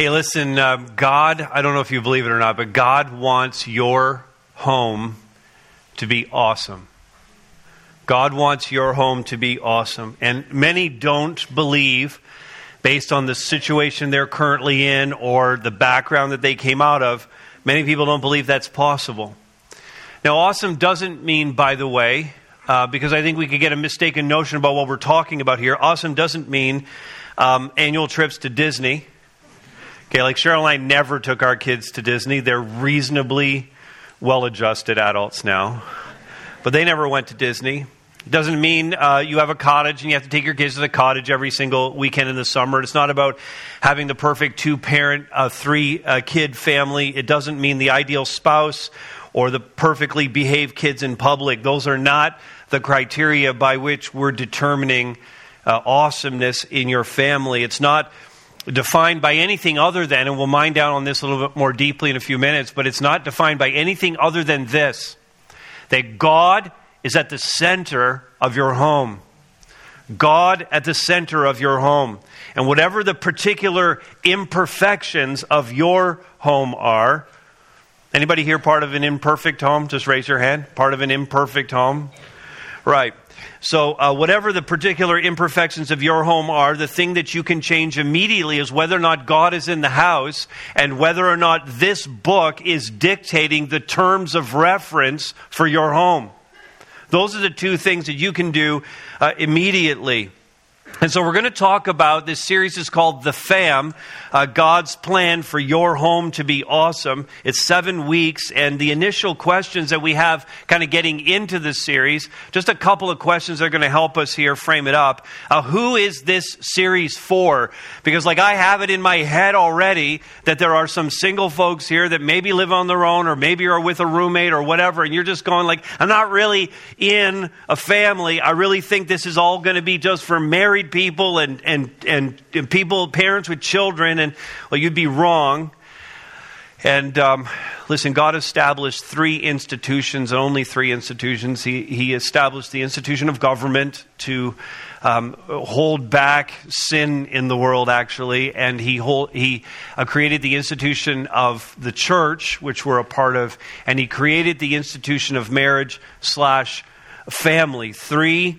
Hey, listen, uh, God, I don't know if you believe it or not, but God wants your home to be awesome. God wants your home to be awesome. And many don't believe, based on the situation they're currently in or the background that they came out of, many people don't believe that's possible. Now, awesome doesn't mean, by the way, uh, because I think we could get a mistaken notion about what we're talking about here. Awesome doesn't mean um, annual trips to Disney. Okay, like Cheryl and I never took our kids to Disney. They're reasonably well adjusted adults now, but they never went to Disney. It doesn't mean uh, you have a cottage and you have to take your kids to the cottage every single weekend in the summer. It's not about having the perfect two parent, uh, three uh, kid family. It doesn't mean the ideal spouse or the perfectly behaved kids in public. Those are not the criteria by which we're determining uh, awesomeness in your family. It's not defined by anything other than, and we'll mind down on this a little bit more deeply in a few minutes, but it's not defined by anything other than this that God is at the center of your home. God at the center of your home. And whatever the particular imperfections of your home are, anybody here part of an imperfect home? Just raise your hand. Part of an imperfect home? Right. So, uh, whatever the particular imperfections of your home are, the thing that you can change immediately is whether or not God is in the house and whether or not this book is dictating the terms of reference for your home. Those are the two things that you can do uh, immediately. And so we're going to talk about this series is called The Fam, uh, God's plan for your home to be awesome. It's seven weeks, and the initial questions that we have kind of getting into this series, just a couple of questions that are going to help us here frame it up. Uh, who is this series for? Because, like, I have it in my head already that there are some single folks here that maybe live on their own or maybe are with a roommate or whatever, and you're just going, like, I'm not really in a family. I really think this is all going to be just for married people and, and, and, and people, parents with children, and well, you'd be wrong. And um, listen, God established three institutions, only three institutions. He, he established the institution of government to um, hold back sin in the world, actually, and He, hold, he uh, created the institution of the church, which we're a part of, and He created the institution of marriage slash family. Three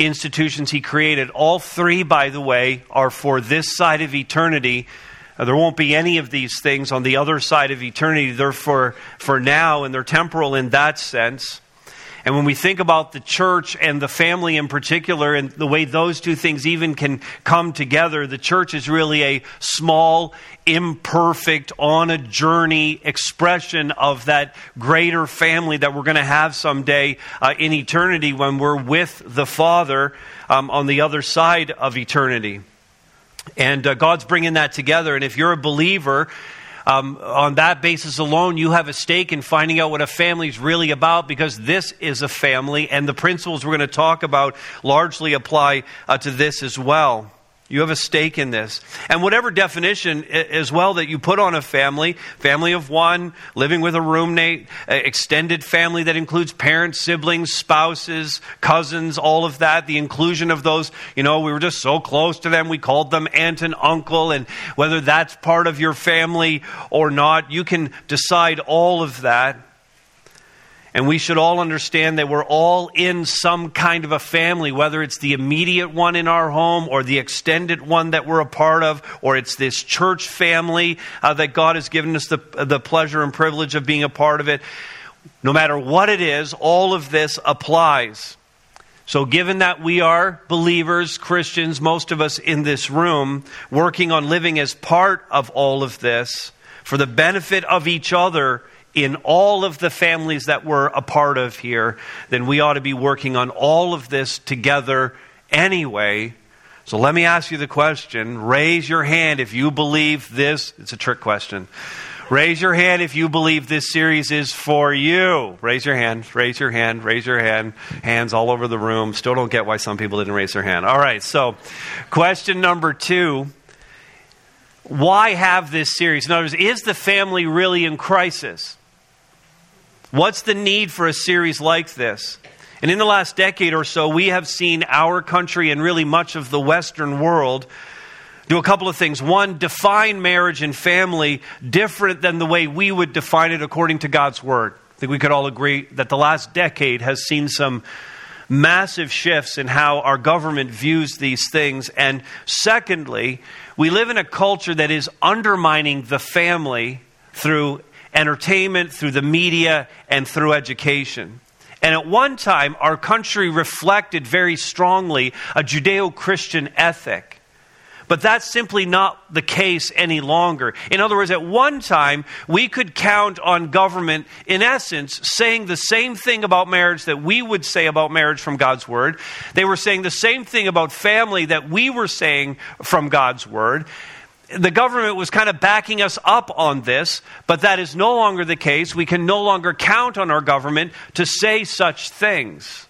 institutions he created. All three, by the way, are for this side of eternity. Uh, there won't be any of these things on the other side of eternity. They're for, for now, and they're temporal in that sense. And when we think about the church and the family in particular, and the way those two things even can come together, the church is really a small, imperfect, on a journey expression of that greater family that we're going to have someday uh, in eternity when we're with the Father um, on the other side of eternity. And uh, God's bringing that together. And if you're a believer, um, on that basis alone, you have a stake in finding out what a family is really about because this is a family, and the principles we're going to talk about largely apply uh, to this as well. You have a stake in this. And whatever definition as well that you put on a family, family of one, living with a roommate, extended family that includes parents, siblings, spouses, cousins, all of that, the inclusion of those, you know, we were just so close to them, we called them aunt and uncle, and whether that's part of your family or not, you can decide all of that. And we should all understand that we're all in some kind of a family, whether it's the immediate one in our home or the extended one that we're a part of, or it's this church family uh, that God has given us the, the pleasure and privilege of being a part of it. No matter what it is, all of this applies. So, given that we are believers, Christians, most of us in this room, working on living as part of all of this for the benefit of each other in all of the families that we're a part of here, then we ought to be working on all of this together anyway. So let me ask you the question. Raise your hand if you believe this. It's a trick question. Raise your hand if you believe this series is for you. Raise your hand, raise your hand, raise your hand. Hands all over the room. Still don't get why some people didn't raise their hand. All right, so question number two Why have this series? In other words, is the family really in crisis? What's the need for a series like this? And in the last decade or so, we have seen our country and really much of the Western world do a couple of things. One, define marriage and family different than the way we would define it according to God's Word. I think we could all agree that the last decade has seen some massive shifts in how our government views these things. And secondly, we live in a culture that is undermining the family through entertainment, through the media, and through education. And at one time, our country reflected very strongly a Judeo Christian ethic. But that's simply not the case any longer. In other words, at one time, we could count on government, in essence, saying the same thing about marriage that we would say about marriage from God's Word. They were saying the same thing about family that we were saying from God's Word the government was kind of backing us up on this, but that is no longer the case. We can no longer count on our government to say such things.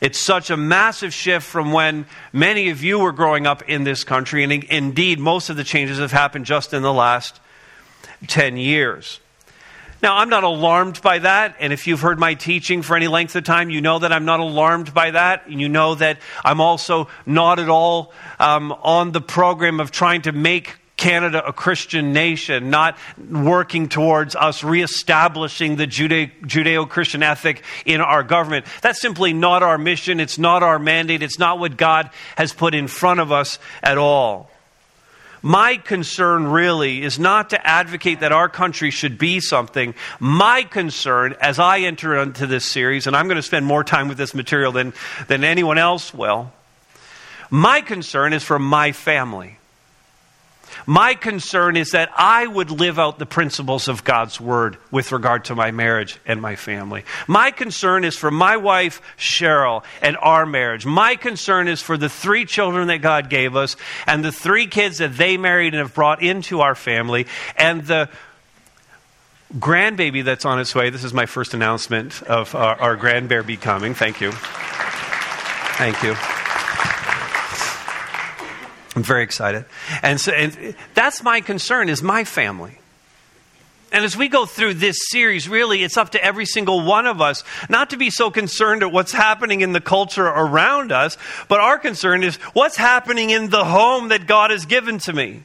It's such a massive shift from when many of you were growing up in this country, and indeed, most of the changes have happened just in the last 10 years. Now, I'm not alarmed by that, and if you've heard my teaching for any length of time, you know that I'm not alarmed by that, and you know that I'm also not at all um, on the program of trying to make Canada a Christian nation, not working towards us reestablishing the Judeo Christian ethic in our government. That's simply not our mission. It's not our mandate. It's not what God has put in front of us at all. My concern really is not to advocate that our country should be something. My concern, as I enter into this series, and I'm going to spend more time with this material than, than anyone else will, my concern is for my family. My concern is that I would live out the principles of God's word with regard to my marriage and my family. My concern is for my wife, Cheryl, and our marriage. My concern is for the three children that God gave us and the three kids that they married and have brought into our family and the grandbaby that's on its way. This is my first announcement of our, our grandbaby coming. Thank you. Thank you. I'm very excited. And, so, and that's my concern is my family. And as we go through this series, really, it's up to every single one of us not to be so concerned at what's happening in the culture around us, but our concern is what's happening in the home that God has given to me.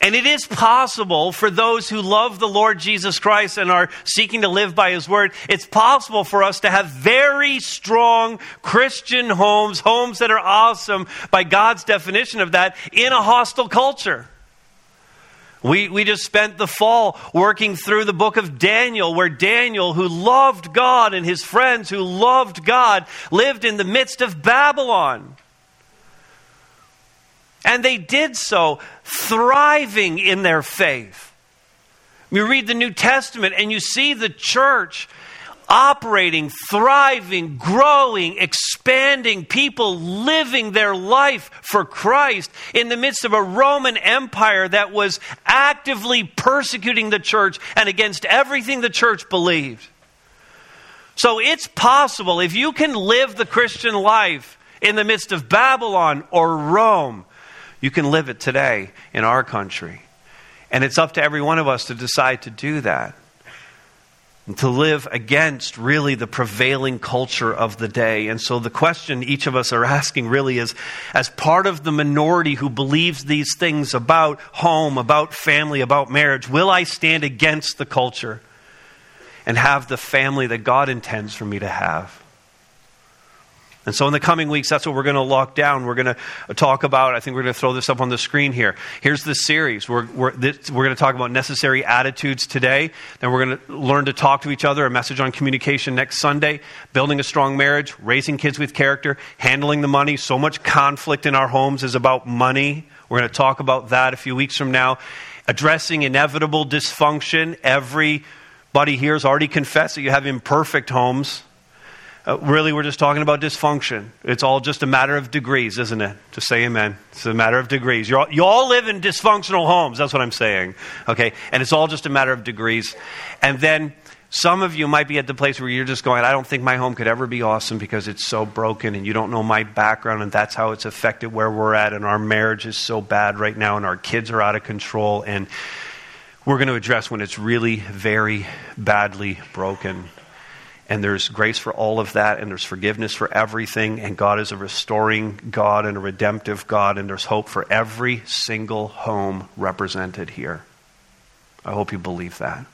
And it is possible for those who love the Lord Jesus Christ and are seeking to live by His Word, it's possible for us to have very strong Christian homes, homes that are awesome by God's definition of that, in a hostile culture. We, we just spent the fall working through the book of Daniel, where Daniel, who loved God and his friends who loved God, lived in the midst of Babylon. And they did so thriving in their faith. You read the New Testament and you see the church operating, thriving, growing, expanding, people living their life for Christ in the midst of a Roman Empire that was actively persecuting the church and against everything the church believed. So it's possible if you can live the Christian life in the midst of Babylon or Rome you can live it today in our country. And it's up to every one of us to decide to do that. And to live against really the prevailing culture of the day. And so the question each of us are asking really is as part of the minority who believes these things about home, about family, about marriage, will I stand against the culture and have the family that God intends for me to have? And so, in the coming weeks, that's what we're going to lock down. We're going to talk about, I think we're going to throw this up on the screen here. Here's the series. We're, we're, this, we're going to talk about necessary attitudes today. Then we're going to learn to talk to each other, a message on communication next Sunday, building a strong marriage, raising kids with character, handling the money. So much conflict in our homes is about money. We're going to talk about that a few weeks from now. Addressing inevitable dysfunction. Everybody here has already confessed that you have imperfect homes. Uh, really, we're just talking about dysfunction. It's all just a matter of degrees, isn't it? Just say amen. It's a matter of degrees. All, you all live in dysfunctional homes. That's what I'm saying. Okay? And it's all just a matter of degrees. And then some of you might be at the place where you're just going, I don't think my home could ever be awesome because it's so broken and you don't know my background and that's how it's affected where we're at and our marriage is so bad right now and our kids are out of control and we're going to address when it's really very badly broken and there's grace for all of that, and there's forgiveness for everything, and God is a restoring God and a redemptive God, and there's hope for every single home represented here. I hope you believe that.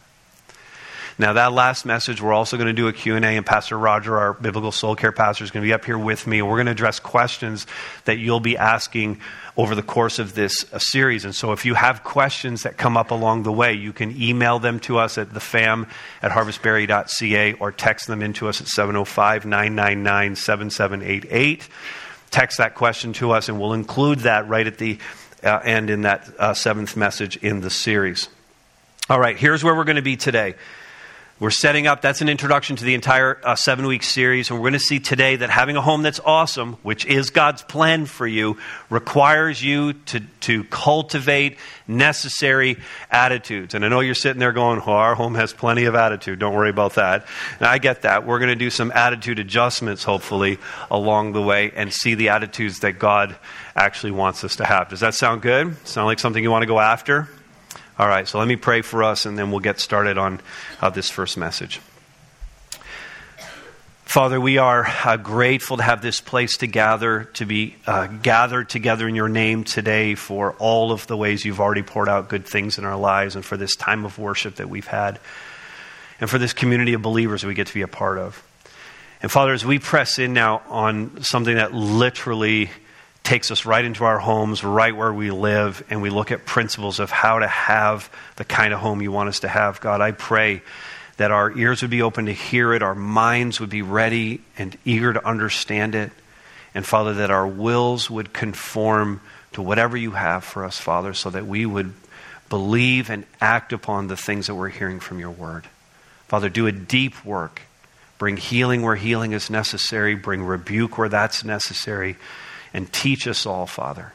Now, that last message, we're also going to do a Q&A, and Pastor Roger, our biblical soul care pastor, is going to be up here with me. We're going to address questions that you'll be asking over the course of this uh, series. And so if you have questions that come up along the way, you can email them to us at thefam at harvestbarrie.ca or text them into us at 705-999-7788. Text that question to us, and we'll include that right at the uh, end in that uh, seventh message in the series. All right, here's where we're going to be today. We're setting up, that's an introduction to the entire uh, seven week series. And we're going to see today that having a home that's awesome, which is God's plan for you, requires you to, to cultivate necessary attitudes. And I know you're sitting there going, our home has plenty of attitude. Don't worry about that. And I get that. We're going to do some attitude adjustments, hopefully, along the way and see the attitudes that God actually wants us to have. Does that sound good? Sound like something you want to go after? All right, so let me pray for us and then we'll get started on uh, this first message. Father, we are uh, grateful to have this place to gather, to be uh, gathered together in your name today for all of the ways you've already poured out good things in our lives and for this time of worship that we've had and for this community of believers we get to be a part of. And Father, as we press in now on something that literally takes us right into our homes, right where we live, and we look at principles of how to have the kind of home you want us to have. God, I pray that our ears would be open to hear it, our minds would be ready and eager to understand it, and Father, that our wills would conform to whatever you have for us, Father, so that we would believe and act upon the things that we're hearing from your word. Father, do a deep work. Bring healing where healing is necessary, bring rebuke where that's necessary and teach us all, Father.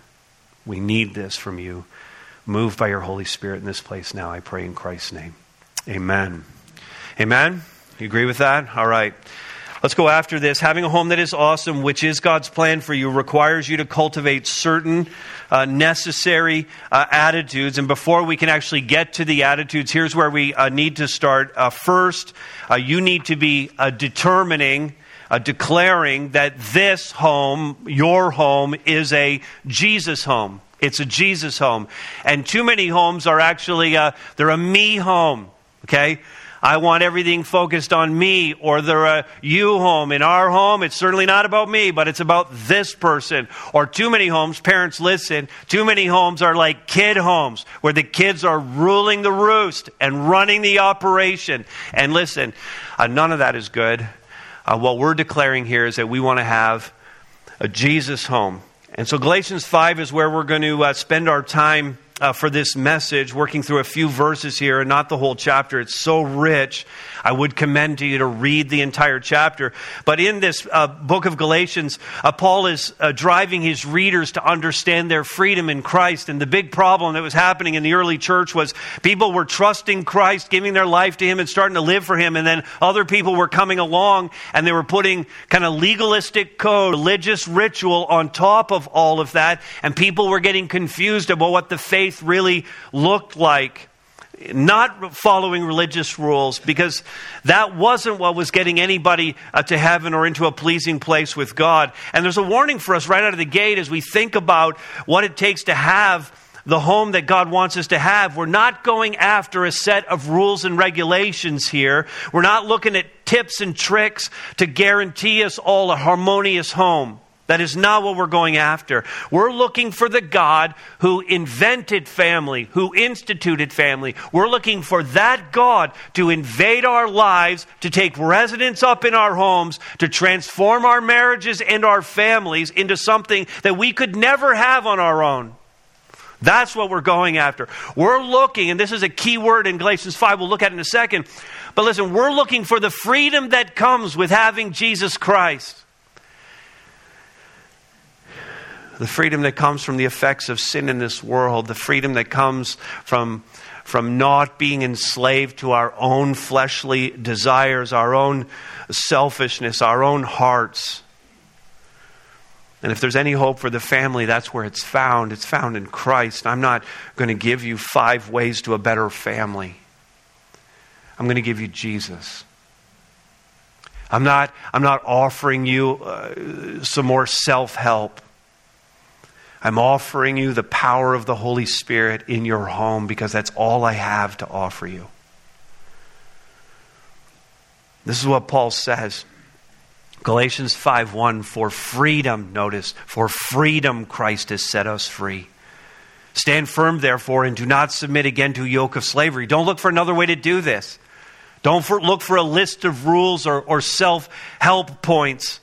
We need this from you. Move by your Holy Spirit in this place now, I pray in Christ's name. Amen. Amen? You agree with that? All right. Let's go after this. Having a home that is awesome, which is God's plan for you, requires you to cultivate certain uh, necessary uh, attitudes. And before we can actually get to the attitudes, here's where we uh, need to start. Uh, first, uh, you need to be uh, determining uh, declaring that this home, your home, is a Jesus home. It's a Jesus home. And too many homes are actually, uh, they're a me home. Okay? I want everything focused on me, or they're a you home. In our home, it's certainly not about me, but it's about this person. Or too many homes, parents listen, too many homes are like kid homes, where the kids are ruling the roost and running the operation. And listen, uh, none of that is good. Uh, what we're declaring here is that we want to have a Jesus home. And so Galatians 5 is where we're going to uh, spend our time uh, for this message, working through a few verses here and not the whole chapter. It's so rich I would commend to you to read the entire chapter. But in this uh, book of Galatians, uh, Paul is uh, driving his readers to understand their freedom in Christ. And the big problem that was happening in the early church was people were trusting Christ, giving their life to Him, and starting to live for Him. And then other people were coming along and they were putting kind of legalistic code, religious ritual on top of all of that. And people were getting confused about what the faith really looked like not following religious rules because that wasn't what was getting anybody uh, to heaven or into a pleasing place with God. And there's a warning for us right out of the gate as we think about what it takes to have the home that God wants us to have. We're not going after a set of rules and regulations here. We're not looking at tips and tricks to guarantee us all a harmonious home. That is not what we're going after. We're looking for the God who invented family, who instituted family. We're looking for that God to invade our lives, to take residence up in our homes, to transform our marriages and our families into something that we could never have on our own. That's what we're going after. We're looking, and this is a key word in Galatians 5, we'll look at in a second. But listen, we're looking for the freedom that comes with having Jesus Christ. The freedom that comes from the effects of sin in this world, the freedom that comes from, from not being enslaved to our own fleshly desires, our own selfishness, our own hearts. And if there's any hope for the family, that's where it's found. It's found in Christ. I'm not going to give you five ways to a better family. I'm going to give you Jesus. I'm not, I'm not offering you uh, some more self help. I'm offering you the power of the Holy Spirit in your home because that's all I have to offer you. This is what Paul says. Galatians 5:1 for freedom notice for freedom Christ has set us free. Stand firm therefore and do not submit again to yoke of slavery. Don't look for another way to do this. Don't for, look for a list of rules or, or self-help points.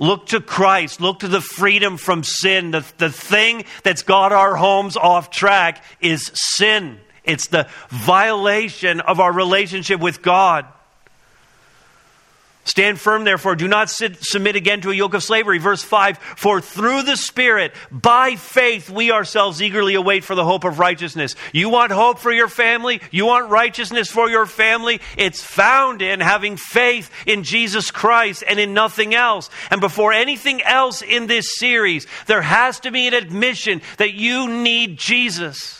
Look to Christ. Look to the freedom from sin. The, the thing that's got our homes off track is sin. It's the violation of our relationship with God. Stand firm, therefore. Do not sit, submit again to a yoke of slavery. Verse 5 For through the Spirit, by faith, we ourselves eagerly await for the hope of righteousness. You want hope for your family? You want righteousness for your family? It's found in having faith in Jesus Christ and in nothing else. And before anything else in this series, there has to be an admission that you need Jesus.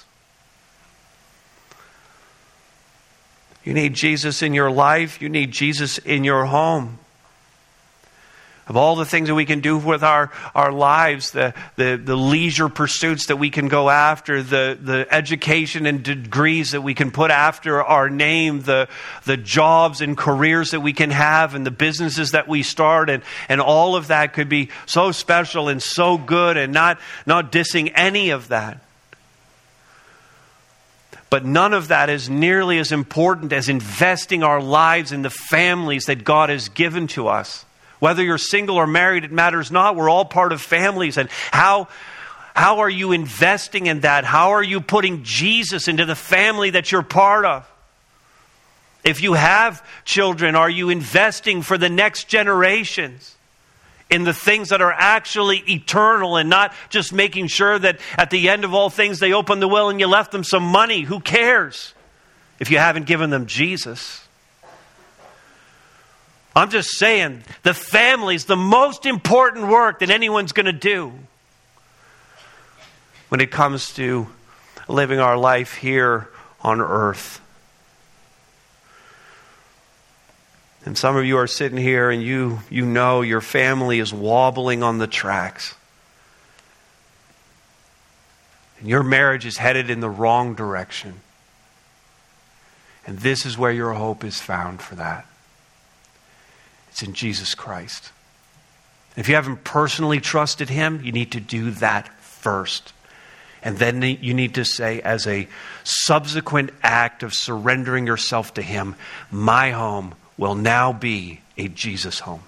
You need Jesus in your life. You need Jesus in your home. Of all the things that we can do with our, our lives, the, the, the leisure pursuits that we can go after, the, the education and degrees that we can put after our name, the, the jobs and careers that we can have, and the businesses that we start, and, and all of that could be so special and so good, and not, not dissing any of that. But none of that is nearly as important as investing our lives in the families that God has given to us. Whether you're single or married, it matters not. We're all part of families. And how, how are you investing in that? How are you putting Jesus into the family that you're part of? If you have children, are you investing for the next generations? In the things that are actually eternal and not just making sure that at the end of all things they open the will and you left them some money. Who cares if you haven't given them Jesus? I'm just saying, the family's the most important work that anyone's going to do when it comes to living our life here on earth. And some of you are sitting here and you, you know your family is wobbling on the tracks. And your marriage is headed in the wrong direction. And this is where your hope is found for that. It's in Jesus Christ. If you haven't personally trusted Him, you need to do that first. And then you need to say, as a subsequent act of surrendering yourself to Him, my home will now be a Jesus home.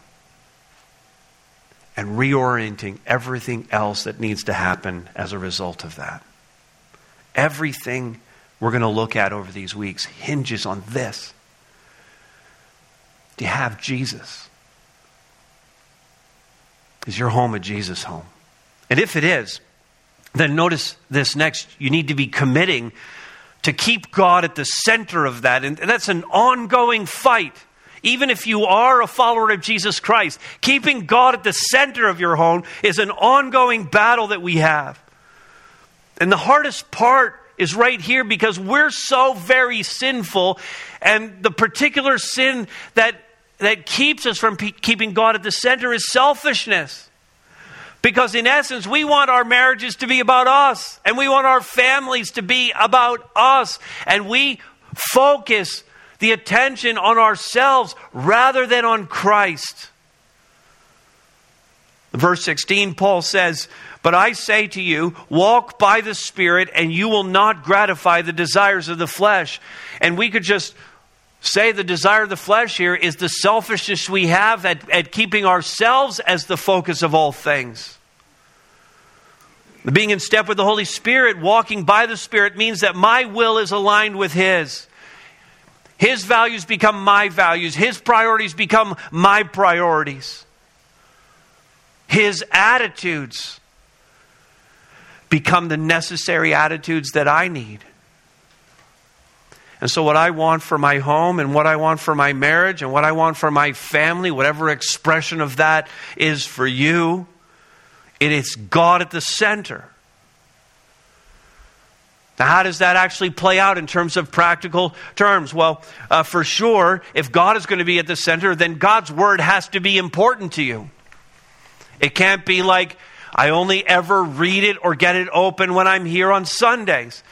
And reorienting everything else that needs to happen as a result of that. Everything we're going to look at over these weeks hinges on this. Do you have Jesus? Is your home a Jesus home? And if it is, then notice this next. You need to be committing to keep God at the center of that. And that's an ongoing fight even if you are a follower of Jesus Christ, keeping God at the center of your home is an ongoing battle that we have. And the hardest part is right here because we're so very sinful, and the particular sin that, that keeps us from pe- keeping God at the center is selfishness. Because in essence, we want our marriages to be about us, and we want our families to be about us, and we focus the attention on ourselves rather than on Christ. Verse 16, Paul says, But I say to you, walk by the Spirit, and you will not gratify the desires of the flesh. And we could just say the desire of the flesh here is the selfishness we have at, at keeping ourselves as the focus of all things. Being in step with the Holy Spirit, walking by the Spirit, means that my will is aligned with His. His values become my values. His priorities become my priorities. His attitudes become the necessary attitudes that I need. And so, what I want for my home and what I want for my marriage and what I want for my family, whatever expression of that is for you, it is God at the center. Now, how does that actually play out in terms of practical terms? Well, uh, for sure, if God is going to be at the center, then God's word has to be important to you. It can't be like, I only ever read it or get it open when I'm here on Sundays.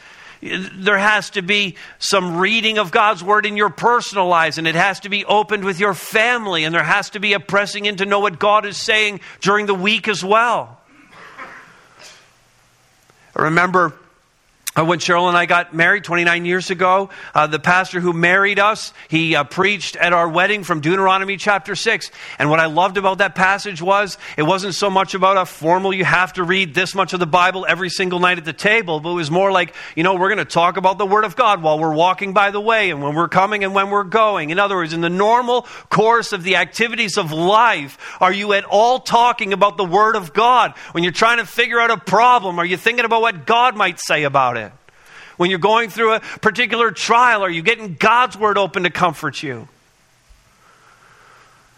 There has to be some reading of God's Word in your personal lives, and it has to be opened with your family, and there has to be a pressing in to know what God is saying during the week as well. I remember when Cheryl and I got married 29 years ago, uh, the pastor who married us, he uh, preached at our wedding from Deuteronomy chapter 6. And what I loved about that passage was it wasn't so much about a formal, you have to read this much of the Bible every single night at the table, but it was more like, you know, we're going to talk about the Word of God while we're walking by the way and when we're coming and when we're going. In other words, in the normal course of the activities of life, are you at all talking about the Word of God? When you're trying to figure out a problem, are you thinking about what God might say about it? When you're going through a particular trial, are you getting God's word open to comfort you?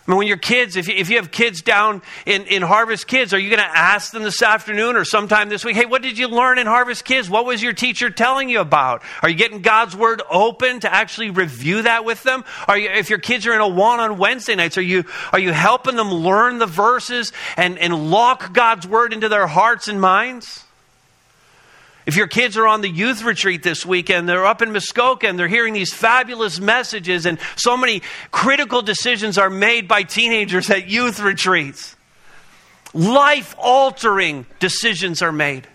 I mean, when your kids, if you, if you have kids down in, in Harvest Kids, are you going to ask them this afternoon or sometime this week, hey, what did you learn in Harvest Kids? What was your teacher telling you about? Are you getting God's Word open to actually review that with them? Are you, if your kids are in Awana on Wednesday nights, are you, are you helping them learn the verses and, and lock God's Word into their hearts and minds? If your kids are on the youth retreat this weekend, they're up in Muskoka and they're hearing these fabulous messages, and so many critical decisions are made by teenagers at youth retreats. Life altering decisions are made.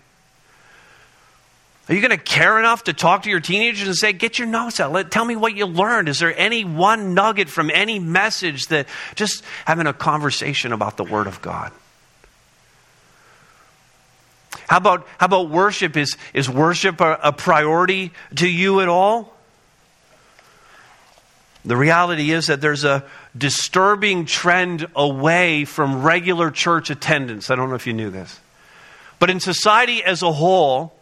Are you going to care enough to talk to your teenagers and say, Get your notes out? Let, tell me what you learned. Is there any one nugget from any message that just having a conversation about the Word of God? How about, how about worship? Is, is worship a, a priority to you at all? The reality is that there's a disturbing trend away from regular church attendance. I don't know if you knew this. But in society as a whole,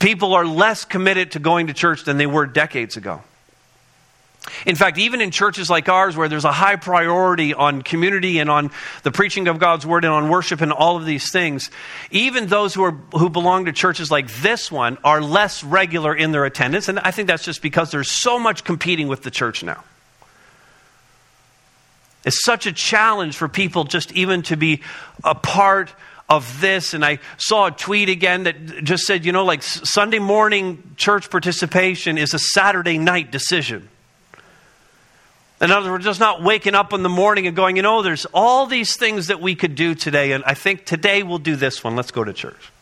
people are less committed to going to church than they were decades ago. In fact, even in churches like ours, where there's a high priority on community and on the preaching of God's word and on worship and all of these things, even those who, are, who belong to churches like this one are less regular in their attendance. And I think that's just because there's so much competing with the church now. It's such a challenge for people just even to be a part of this. And I saw a tweet again that just said, you know, like Sunday morning church participation is a Saturday night decision. In other words, just not waking up in the morning and going, you know, there's all these things that we could do today, and I think today we'll do this one. Let's go to church.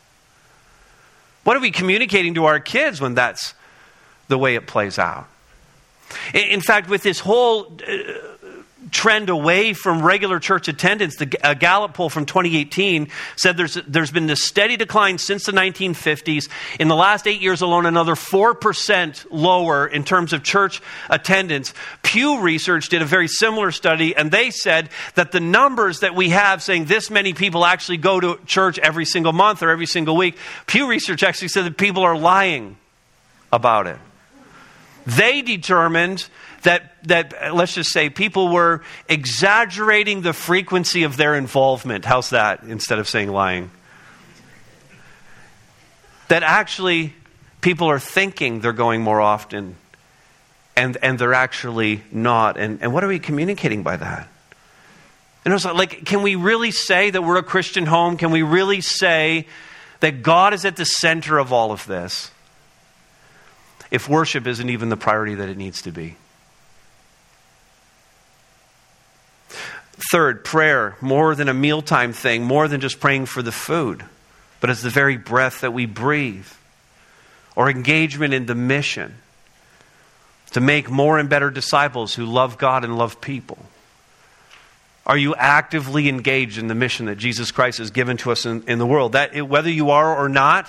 What are we communicating to our kids when that's the way it plays out? In fact, with this whole uh, trend away from regular church attendance. The a Gallup poll from 2018 said there's, there's been this steady decline since the 1950s. In the last eight years alone, another 4% lower in terms of church attendance. Pew Research did a very similar study, and they said that the numbers that we have saying this many people actually go to church every single month or every single week, Pew Research actually said that people are lying about it. They determined that, that, let's just say, people were exaggerating the frequency of their involvement. How's that instead of saying lying? That actually people are thinking they're going more often and, and they're actually not. And, and what are we communicating by that? And it was like, can we really say that we're a Christian home? Can we really say that God is at the center of all of this? If worship isn't even the priority that it needs to be. Third, prayer, more than a mealtime thing, more than just praying for the food, but as the very breath that we breathe. Or engagement in the mission to make more and better disciples who love God and love people. Are you actively engaged in the mission that Jesus Christ has given to us in, in the world? That, whether you are or not,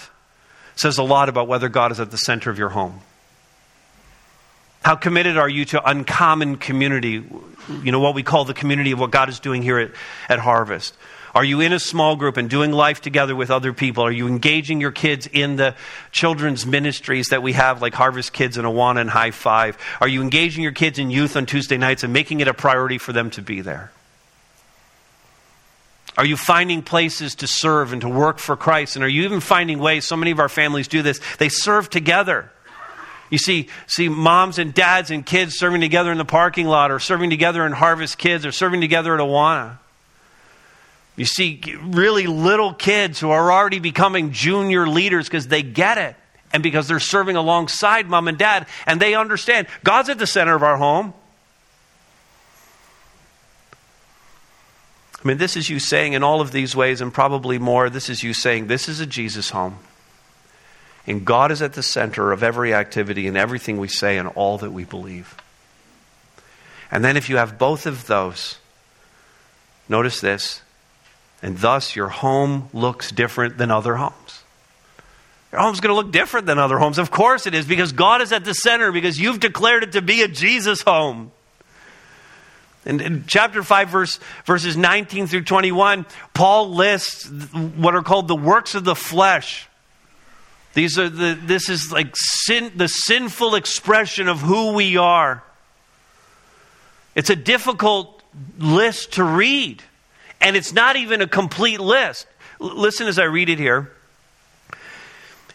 says a lot about whether God is at the center of your home. How committed are you to uncommon community? You know, what we call the community of what God is doing here at, at Harvest. Are you in a small group and doing life together with other people? Are you engaging your kids in the children's ministries that we have, like Harvest Kids and Awana and High Five? Are you engaging your kids in youth on Tuesday nights and making it a priority for them to be there? Are you finding places to serve and to work for Christ? And are you even finding ways? So many of our families do this. They serve together. You see, see moms and dads and kids serving together in the parking lot, or serving together in Harvest Kids, or serving together at Awana. You see really little kids who are already becoming junior leaders because they get it and because they're serving alongside mom and dad and they understand God's at the center of our home. I mean, this is you saying in all of these ways, and probably more, this is you saying, This is a Jesus home. And God is at the center of every activity and everything we say and all that we believe. And then, if you have both of those, notice this, and thus your home looks different than other homes. Your home's going to look different than other homes. Of course it is, because God is at the center, because you've declared it to be a Jesus home. And in, chapter 5, verse, verses 19 through 21, Paul lists what are called the works of the flesh. These are the, this is like sin, the sinful expression of who we are. It's a difficult list to read, and it's not even a complete list. L- listen as I read it here.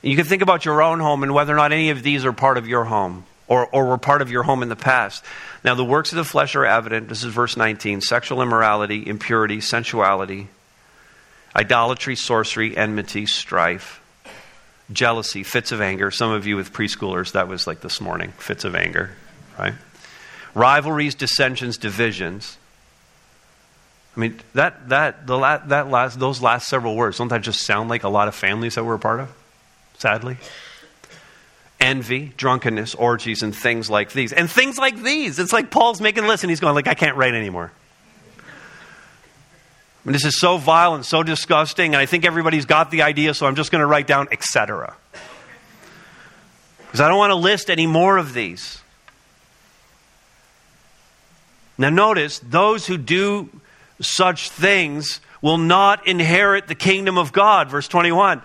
You can think about your own home and whether or not any of these are part of your home or, or were part of your home in the past. Now, the works of the flesh are evident. This is verse 19 sexual immorality, impurity, sensuality, idolatry, sorcery, enmity, strife, jealousy, fits of anger. Some of you with preschoolers, that was like this morning fits of anger, right? Rivalries, dissensions, divisions. I mean, that, that, the la- that last, those last several words, don't that just sound like a lot of families that we're a part of? Sadly envy, drunkenness, orgies, and things like these. And things like these. It's like Paul's making a list and he's going like, I can't write anymore. I mean, this is so vile and so disgusting, and I think everybody's got the idea, so I'm just going to write down etc. Because I don't want to list any more of these. Now, notice those who do such things will not inherit the kingdom of God. Verse 21.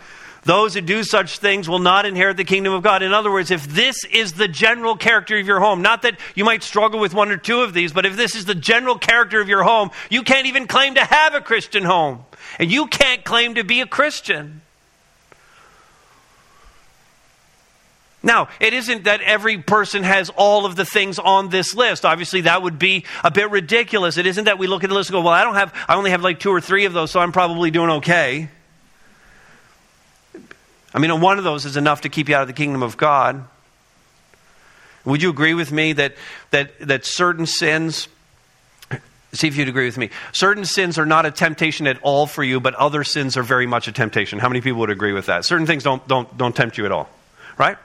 Those who do such things will not inherit the kingdom of God. In other words, if this is the general character of your home, not that you might struggle with one or two of these, but if this is the general character of your home, you can't even claim to have a Christian home. And you can't claim to be a Christian. Now, it isn't that every person has all of the things on this list. Obviously, that would be a bit ridiculous. It isn't that we look at the list and go, well, I don't have, I only have like two or three of those, so I'm probably doing okay. I mean, one of those is enough to keep you out of the kingdom of God. Would you agree with me that, that, that certain sins, see if you'd agree with me, certain sins are not a temptation at all for you, but other sins are very much a temptation? How many people would agree with that? Certain things don't, don't, don't tempt you at all, right?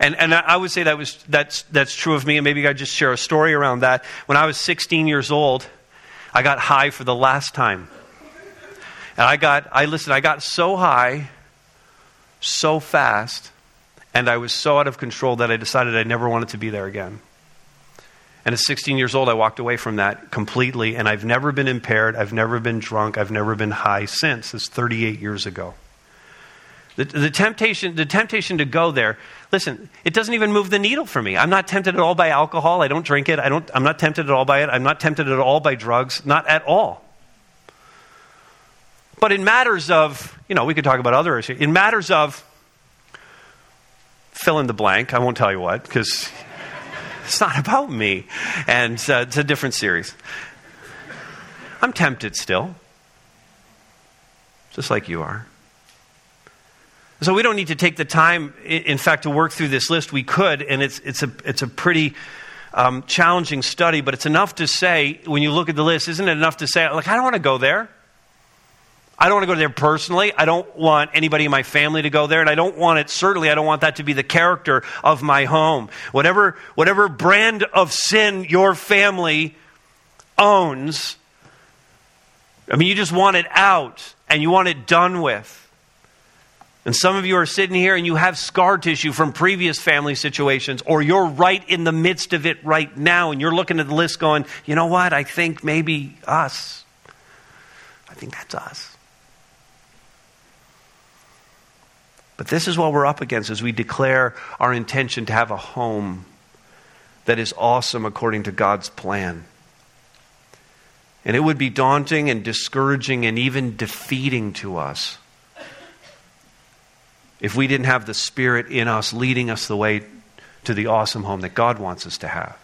And, and I would say that was, that's, that's true of me, and maybe I just share a story around that. When I was 16 years old, I got high for the last time. And I got, I listen, I got so high so fast and I was so out of control that I decided I never wanted to be there again. And at 16 years old, I walked away from that completely, and I've never been impaired, I've never been drunk, I've never been high since. It's 38 years ago. The, the, temptation, the temptation to go there, listen, it doesn't even move the needle for me. I'm not tempted at all by alcohol. I don't drink it. I don't, I'm not tempted at all by it. I'm not tempted at all by drugs. Not at all. But in matters of, you know, we could talk about other issues. In matters of fill in the blank, I won't tell you what, because it's not about me. And uh, it's a different series. I'm tempted still, just like you are. So we don't need to take the time, in fact, to work through this list. We could, and it's, it's, a, it's a pretty um, challenging study, but it's enough to say, when you look at the list, isn't it enough to say, like, I don't want to go there? I don't want to go there personally. I don't want anybody in my family to go there. And I don't want it, certainly, I don't want that to be the character of my home. Whatever, whatever brand of sin your family owns, I mean, you just want it out and you want it done with. And some of you are sitting here and you have scar tissue from previous family situations, or you're right in the midst of it right now, and you're looking at the list going, you know what? I think maybe us. I think that's us. But this is what we're up against as we declare our intention to have a home that is awesome according to God's plan. And it would be daunting and discouraging and even defeating to us if we didn't have the Spirit in us leading us the way to the awesome home that God wants us to have.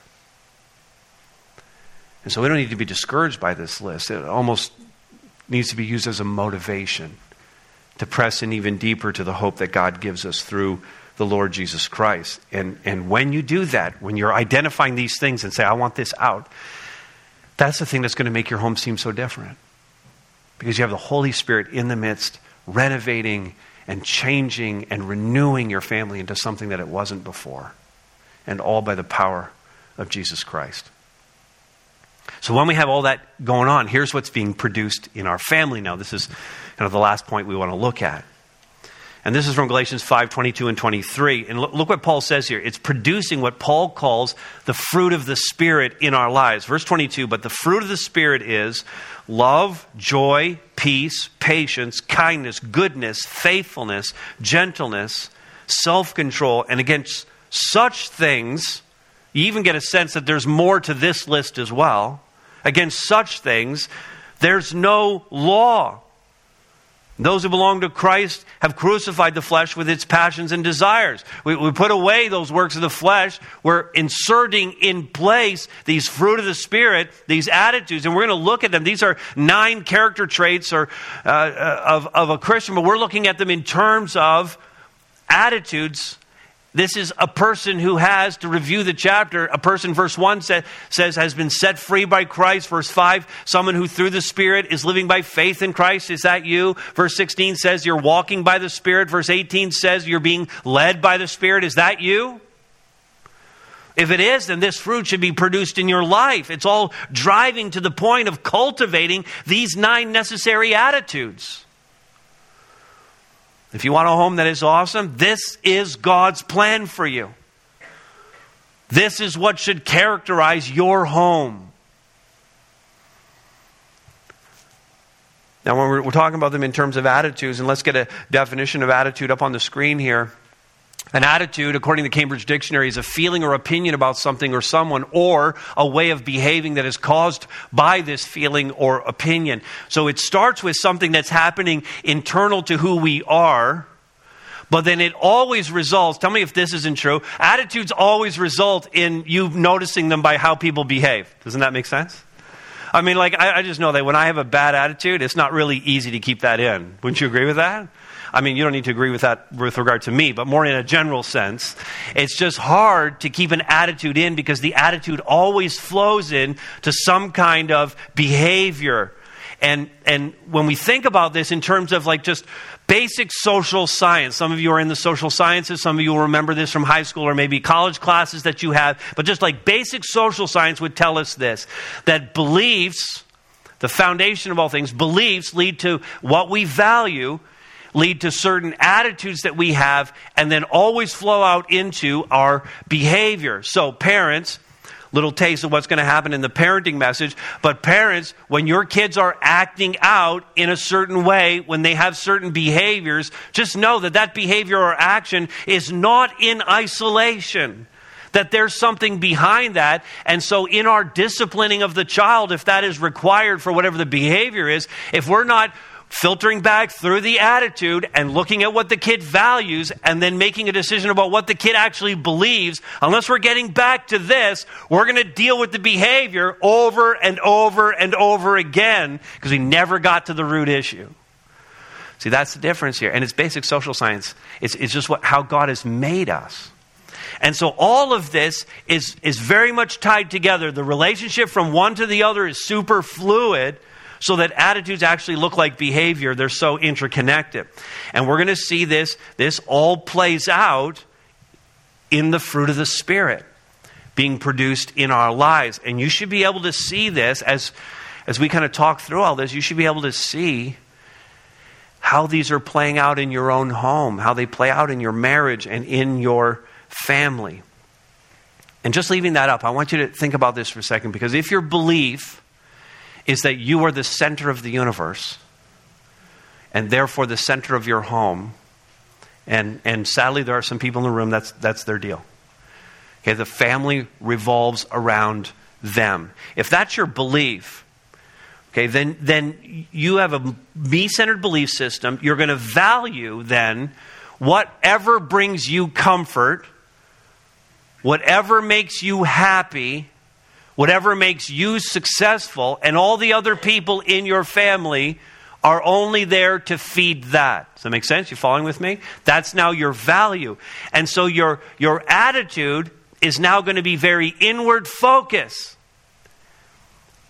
And so we don't need to be discouraged by this list. It almost needs to be used as a motivation to press in even deeper to the hope that God gives us through the Lord Jesus Christ. And, and when you do that, when you're identifying these things and say, I want this out, that's the thing that's going to make your home seem so different. Because you have the Holy Spirit in the midst, renovating and changing and renewing your family into something that it wasn't before. And all by the power of Jesus Christ. So when we have all that going on, here's what's being produced in our family now. This is kind of the last point we want to look at. And this is from Galatians 5 22 and 23. And look, look, what Paul says here. It's producing what Paul calls the fruit of the Spirit in our lives. Verse 22 But the fruit of the Spirit is love, joy, peace, patience, kindness, goodness, faithfulness, gentleness, self control. And against such things, you even get a sense that there's more to this list as well. Against such things, there's no law. Those who belong to Christ have crucified the flesh with its passions and desires. We, we, put away those works of the flesh. We're inserting in place these fruit of the Spirit, these attitudes, and we're going to look at them. These are nine character traits or, uh, uh of, of a Christian, but we're looking at them in terms of attitudes this is a person who has, to review the chapter, a person, verse 1 say, says, has been set free by Christ. Verse 5, someone who through the Spirit is living by faith in Christ. Is that you? Verse 16 says, you're walking by the Spirit. Verse 18 says, you're being led by the Spirit. Is that you? If it is, then this fruit should be produced in your life. It's all driving to the point of cultivating these nine necessary attitudes. If you want a home that is awesome, this is God's plan for you. This is what should characterize your home. Now, when we're, we're, talking about them in terms of attitudes, and let's get a definition of attitude up on the screen here. An attitude, according to the Cambridge Dictionary, is a feeling or opinion about something or someone, or a way of behaving that is caused by this feeling or opinion. So it starts with something that's happening internal to who we are, but then it always results. Tell me if this isn't true. Attitudes always result in you noticing them by how people behave. Doesn't that make sense? I mean, like, I, I just know that when I have a bad attitude, it's not really easy to keep that in. Wouldn't you agree with that? I mean, you don't need to agree with that with regard to me, but more in a general sense. It's just hard to keep an attitude in because the attitude always flows in to some kind of behavior. And, and when we think about this in terms of like just basic social science, some of you are in the social sciences, some of you will remember this from high school or maybe college classes that you have, but just like basic social science would tell us this that beliefs, the foundation of all things, beliefs lead to what we value lead to certain attitudes that we have and then always flow out into our behavior. So, parents, little taste of what's going to happen in the parenting message. But parents, when your kids are acting out in a certain way, when they have certain behaviors, just know that that behavior or action is not in isolation. That there's something behind that. And so, in our disciplining of the child, if that is required for whatever the behavior is, if we're not filtering back through the attitude and looking at what the kid values and then making a decision about what the kid actually believes, unless we're getting back to this, we're going to deal with the behavior over and over and over again because we never got to the root issue. See, that's the difference here. And it's basic social science. It's, it's just what, how God has made us. And so all of this is, is very much tied together. The relationship from one to the other is super fluid so that attitudes actually look like behavior. They're so interconnected. And we're going to see this, this all plays out in the fruit of the Spirit being produced in our lives. And you should be able to see this as, as we kind of talk through all this, you should be able to see how these are playing out in your own home, how they play out in your marriage and in your family. And just leaving that up, I want you to think about this for a second because if your belief is that you are the center of the universe and therefore the center of your home. And, and sadly, there are some people in the room that's, that's their deal. Okay, the family revolves around them. If that's your belief, okay, then, then you have a me centered belief system. You're going to value then whatever brings you comfort, whatever makes you happy, whatever makes you successful, and all the other people in your family are only there to feed that. Does that make sense? You following with me? That's now your value. And so your, your attitude is now going to be very inward focus.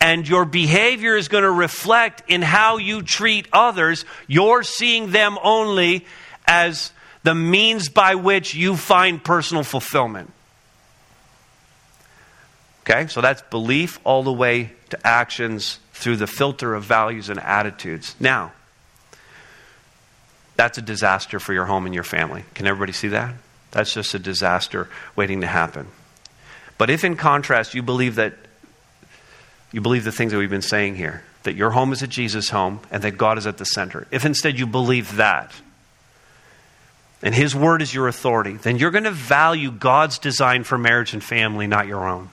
And your behavior is going to reflect in how you treat others. You're seeing them only as the means by which you find personal fulfillment. Okay, so that's belief all the way to actions through the filter of values and attitudes. Now, that's a disaster for your home and your family. Can everybody see that? That's just a disaster waiting to happen. But if in contrast you believe that you believe the things that we've been saying here, that your home is a Jesus home and that God is at the center. If instead you believe that, and His Word is your authority, then you're going to value God's design for marriage and family, not your own.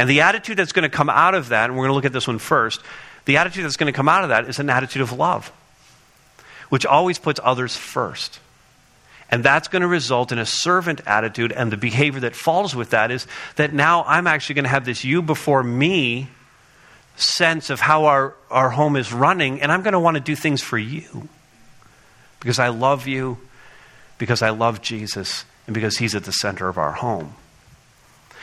And the attitude that's going to come out of that, and we're going to look at this one first, the attitude that's going to come out of that is an attitude of love, which always puts others first. And that's going to result in a servant attitude, and the behavior that falls with that is that now I'm actually going to have this you before me sense of how our, our home is running, and I'm going to want to do things for you because I love you, because I love Jesus, and because He's at the center of our home.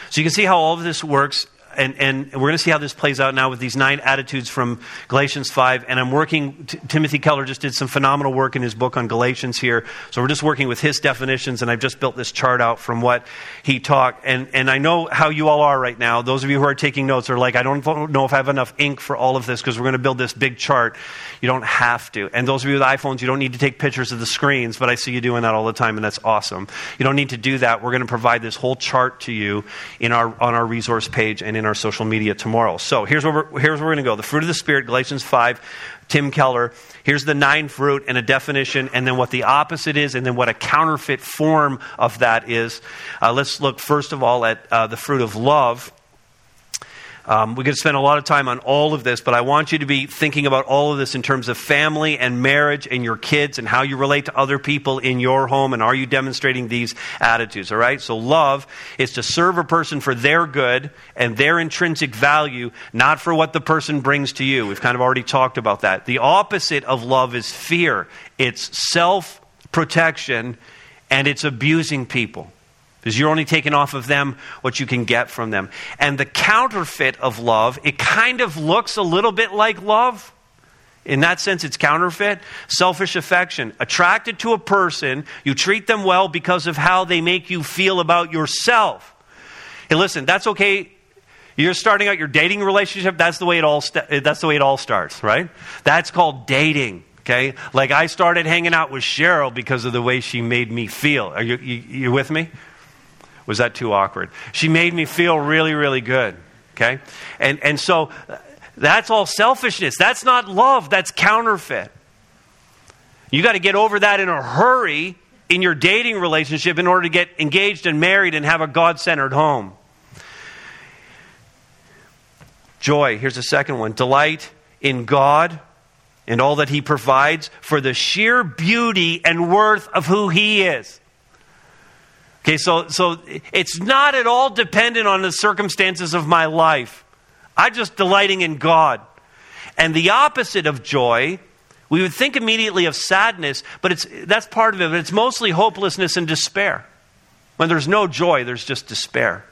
So you can see how all of this works and, and we're going to see how this plays out now with these nine attitudes from Galatians 5. And I'm working, T- Timothy Keller just did some phenomenal work in his book on Galatians here. So we're just working with his definitions, and I've just built this chart out from what he talked. And, and I know how you all are right now. Those of you who are taking notes are like, I don't know if I have enough ink for all of this because we're going to build this big chart. You don't have to. And those of you with iPhones, you don't need to take pictures of the screens, but I see you doing that all the time, and that's awesome. You don't need to do that. We're going to provide this whole chart to you in our, on our resource page and in our social media tomorrow. So here's where we're, here's where we're going to go. The fruit of the Spirit, Galatians 5, Tim Keller. Here's the nine fruit and a definition, and then what the opposite is, and then what a counterfeit form of that is. Uh, let's look first of all at uh, the fruit of love. Um, we could spend a lot of time on all of this, but I want you to be thinking about all of this in terms of family and marriage and your kids and how you relate to other people in your home and are you demonstrating these attitudes, all right? So, love is to serve a person for their good and their intrinsic value, not for what the person brings to you. We've kind of already talked about that. The opposite of love is fear, it's self protection and it's abusing people because you're only taking off of them what you can get from them. And the counterfeit of love, it kind of looks a little bit like love. In that sense, it's counterfeit. Selfish affection. Attracted to a person, you treat them well because of how they make you feel about yourself. Hey, listen, that's okay. You're starting out your dating relationship. That's the way it all. St- that's the way it all starts, right? That's called dating. Okay, like I started hanging out with Cheryl because of the way she made me feel. Are you, you, you with me? Was that too awkward? She made me feel really, really good. Okay? And, and so that's all selfishness. That's not love, that's counterfeit. You got to get over that in a hurry in your dating relationship in order to get engaged and married and have a God centered home. Joy, here's the second one delight in God and all that He provides for the sheer beauty and worth of who He is. Okay, so, so it's not at all dependent on the circumstances of my life. I'm just delighting in God. And the opposite of joy, we would think immediately of sadness, but it's, that's part of it. But it's mostly hopelessness and despair. When there's no joy, there's just despair.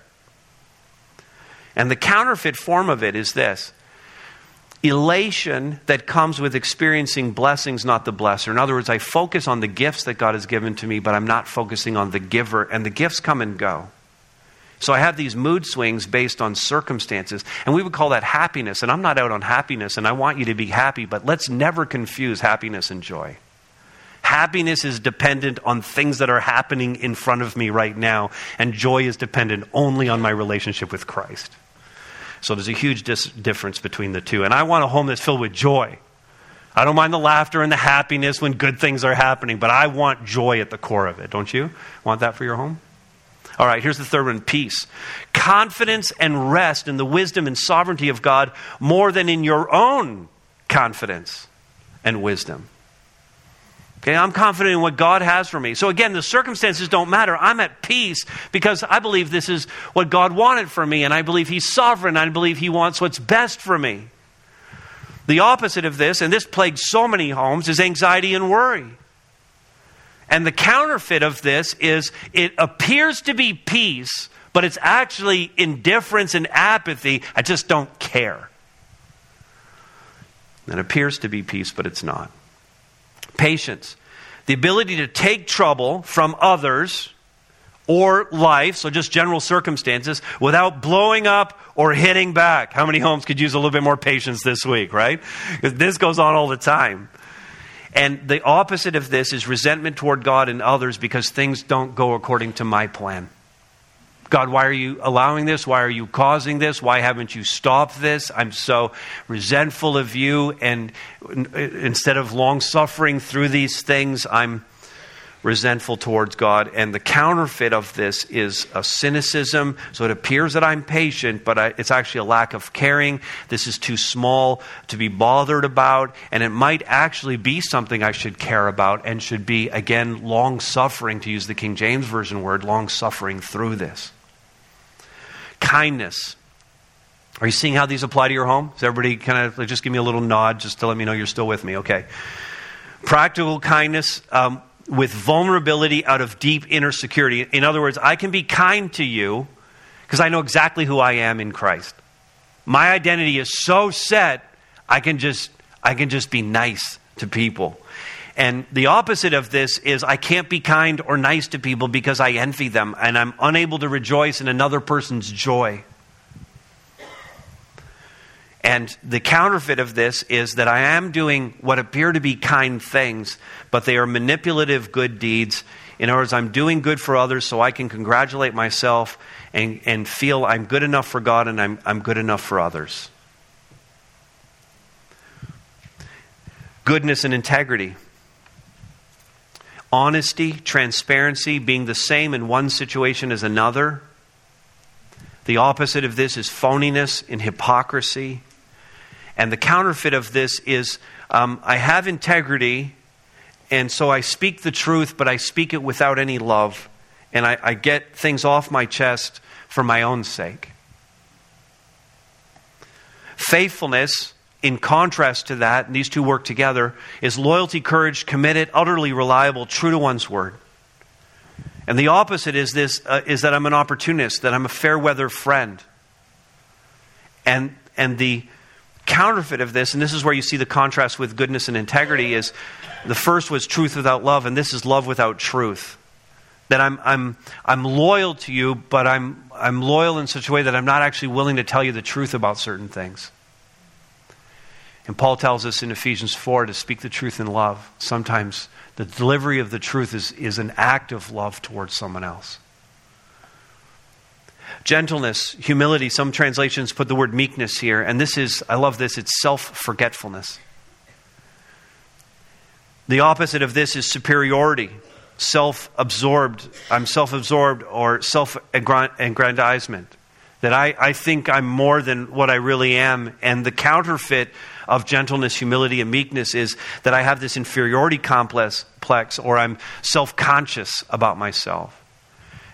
And the counterfeit form of it is this elation that comes with experiencing blessings, not the blesser. In other words, I focus on the gifts that God has given to me, but I'm not focusing on the giver, and the gifts come and go. So I have these mood swings based on circumstances, and we would call that happiness. And I'm not out on happiness, and I want you to be happy, but let's never confuse happiness and joy. Happiness is dependent on things that are happening in front of me right now, and joy is dependent only on my relationship with Christ. So there's a huge dis- difference between the two. And I want a home that's filled with joy. I don't mind the laughter and the happiness when good things are happening, but I want joy at the core of it. Don't you want that for your home? All right, here's the third one peace. Confidence and rest in the wisdom and sovereignty of God more than in your own confidence and wisdom. Okay, I'm confident in what God has for me. So again, the circumstances don't matter. I'm at peace because I believe this is what God wanted for me, and I believe He's sovereign. I believe He wants what's best for me. The opposite of this, and this plagues so many homes, is anxiety and worry. And the counterfeit of this is it appears to be peace, but it's actually indifference and apathy. I just don't care. It appears to be peace, but it's not. Patience. The ability to take trouble from others or life, so just general circumstances, without blowing up or hitting back. How many homes could use a little bit more patience this week, right? This goes on all the time. And the opposite of this is resentment toward God and others because things don't go according to my plan. God, why are you allowing this? Why are you causing this? Why haven't you stopped this? I'm so resentful of you. And instead of long suffering through these things, I'm resentful towards God. And the counterfeit of this is a cynicism. So it appears that I'm patient, but I, it's actually a lack of caring. This is too small to be bothered about. And it might actually be something I should care about and should be, again, long suffering, to use the King James Version word, long suffering through this. Kindness. Are you seeing how these apply to your home? Is everybody kind of just give me a little nod just to let me know you're still with me? Okay. Practical kindness. Um, with vulnerability out of deep inner security. In other words, I can be kind to you because I know exactly who I am in Christ. My identity is so set, I can just I can just be nice to people. And the opposite of this is I can't be kind or nice to people because I envy them and I'm unable to rejoice in another person's joy. And the counterfeit of this is that I am doing what appear to be kind things, but they are manipulative good deeds. In other words, I'm doing good for others so I can congratulate myself and, and feel I'm good enough for God and I'm, I'm good enough for others. Goodness and integrity. Honesty, transparency, being the same in one situation as another. The opposite of this is phoniness and hypocrisy. And the counterfeit of this is um, I have integrity, and so I speak the truth, but I speak it without any love. And I, I get things off my chest for my own sake. Faithfulness, in contrast to that, and these two work together, is loyalty, courage, committed, utterly reliable, true to one's word. And the opposite is this uh, is that I'm an opportunist, that I'm a fair weather friend. And and the counterfeit of this, and this is where you see the contrast with goodness and integrity, is the first was truth without love, and this is love without truth. That I'm, I'm, I'm loyal to you, but I'm, I'm loyal in such a way that I'm not actually willing to tell you the truth about certain things. And Paul tells us in Ephesians 4 to speak the truth in love. Sometimes the delivery of the truth is, is an act of love towards someone else. Gentleness, humility, some translations put the word meekness here, and this is, I love this, it's self forgetfulness. The opposite of this is superiority, self absorbed. I'm self absorbed or self aggrandizement. That I, I think I'm more than what I really am. And the counterfeit of gentleness, humility, and meekness is that I have this inferiority complex or I'm self conscious about myself.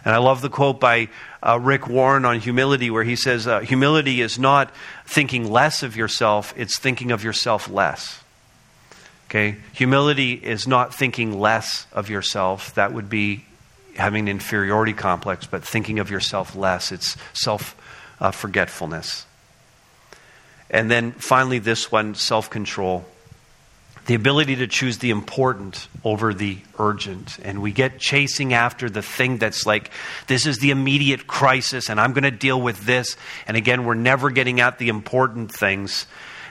And I love the quote by uh, Rick Warren on humility, where he says, uh, Humility is not thinking less of yourself, it's thinking of yourself less. Okay? Humility is not thinking less of yourself. That would be having an inferiority complex, but thinking of yourself less. It's self uh, forgetfulness. And then finally, this one self control the ability to choose the important over the urgent. And we get chasing after the thing that's like, this is the immediate crisis, and I'm going to deal with this. And again, we're never getting at the important things.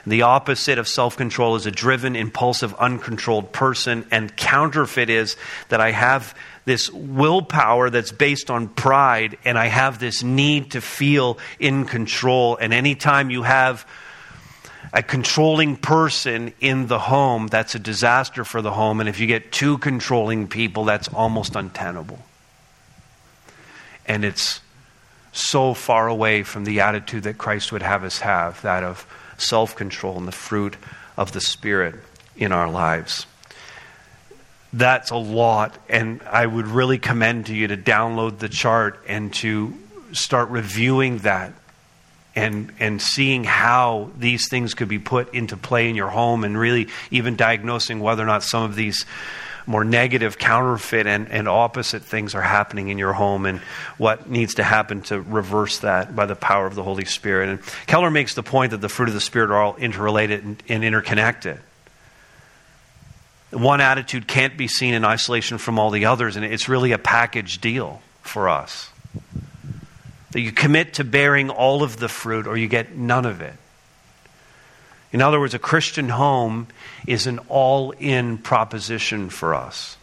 The opposite of self control is a driven, impulsive, uncontrolled person. And counterfeit is that I have this willpower that's based on pride, and I have this need to feel in control. And anytime you have a controlling person in the home, that's a disaster for the home. And if you get two controlling people, that's almost untenable. And it's so far away from the attitude that Christ would have us have that of self control and the fruit of the Spirit in our lives. That's a lot, and I would really commend to you to download the chart and to start reviewing that and and seeing how these things could be put into play in your home and really even diagnosing whether or not some of these more negative counterfeit and, and opposite things are happening in your home and what needs to happen to reverse that by the power of the Holy Spirit. And Keller makes the point that the fruit of the Spirit are all interrelated and, and interconnected. One attitude can't be seen in isolation from all the others, and it's really a package deal for us. That you commit to bearing all of the fruit or you get none of it. In other words, a Christian home is an all in proposition for us.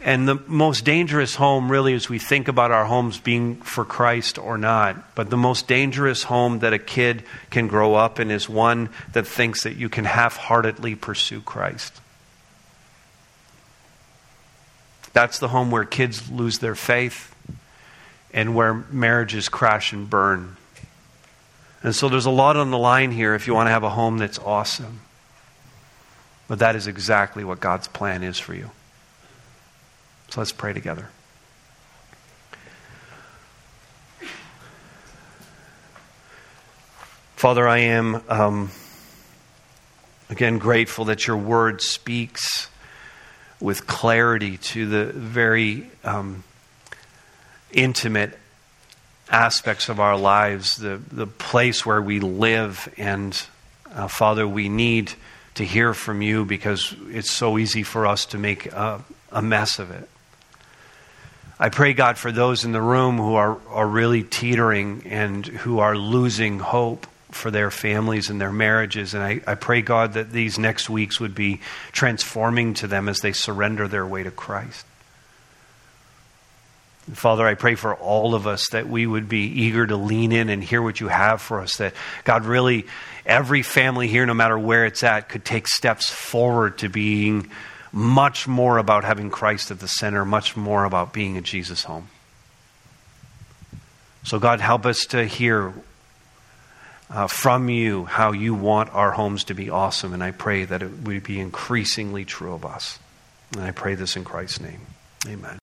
And the most dangerous home, really, as we think about our homes being for Christ or not, but the most dangerous home that a kid can grow up in is one that thinks that you can half heartedly pursue Christ. That's the home where kids lose their faith and where marriages crash and burn. And so there's a lot on the line here if you want to have a home that's awesome. But that is exactly what God's plan is for you. So let's pray together. Father, I am um, again grateful that your word speaks with clarity to the very um, intimate aspects of our lives, the, the place where we live. And uh, Father, we need to hear from you because it's so easy for us to make a, a mess of it. I pray, God, for those in the room who are, are really teetering and who are losing hope for their families and their marriages. And I, I pray, God, that these next weeks would be transforming to them as they surrender their way to Christ. Father, I pray for all of us that we would be eager to lean in and hear what you have for us. That God, really, every family here, no matter where it's at, could take steps forward to being much more about having Christ at the center, much more about being a Jesus home. So, God, help us to hear uh, from you how you want our homes to be awesome. And I pray that it would be increasingly true of us. And I pray this in Christ's name. Amen.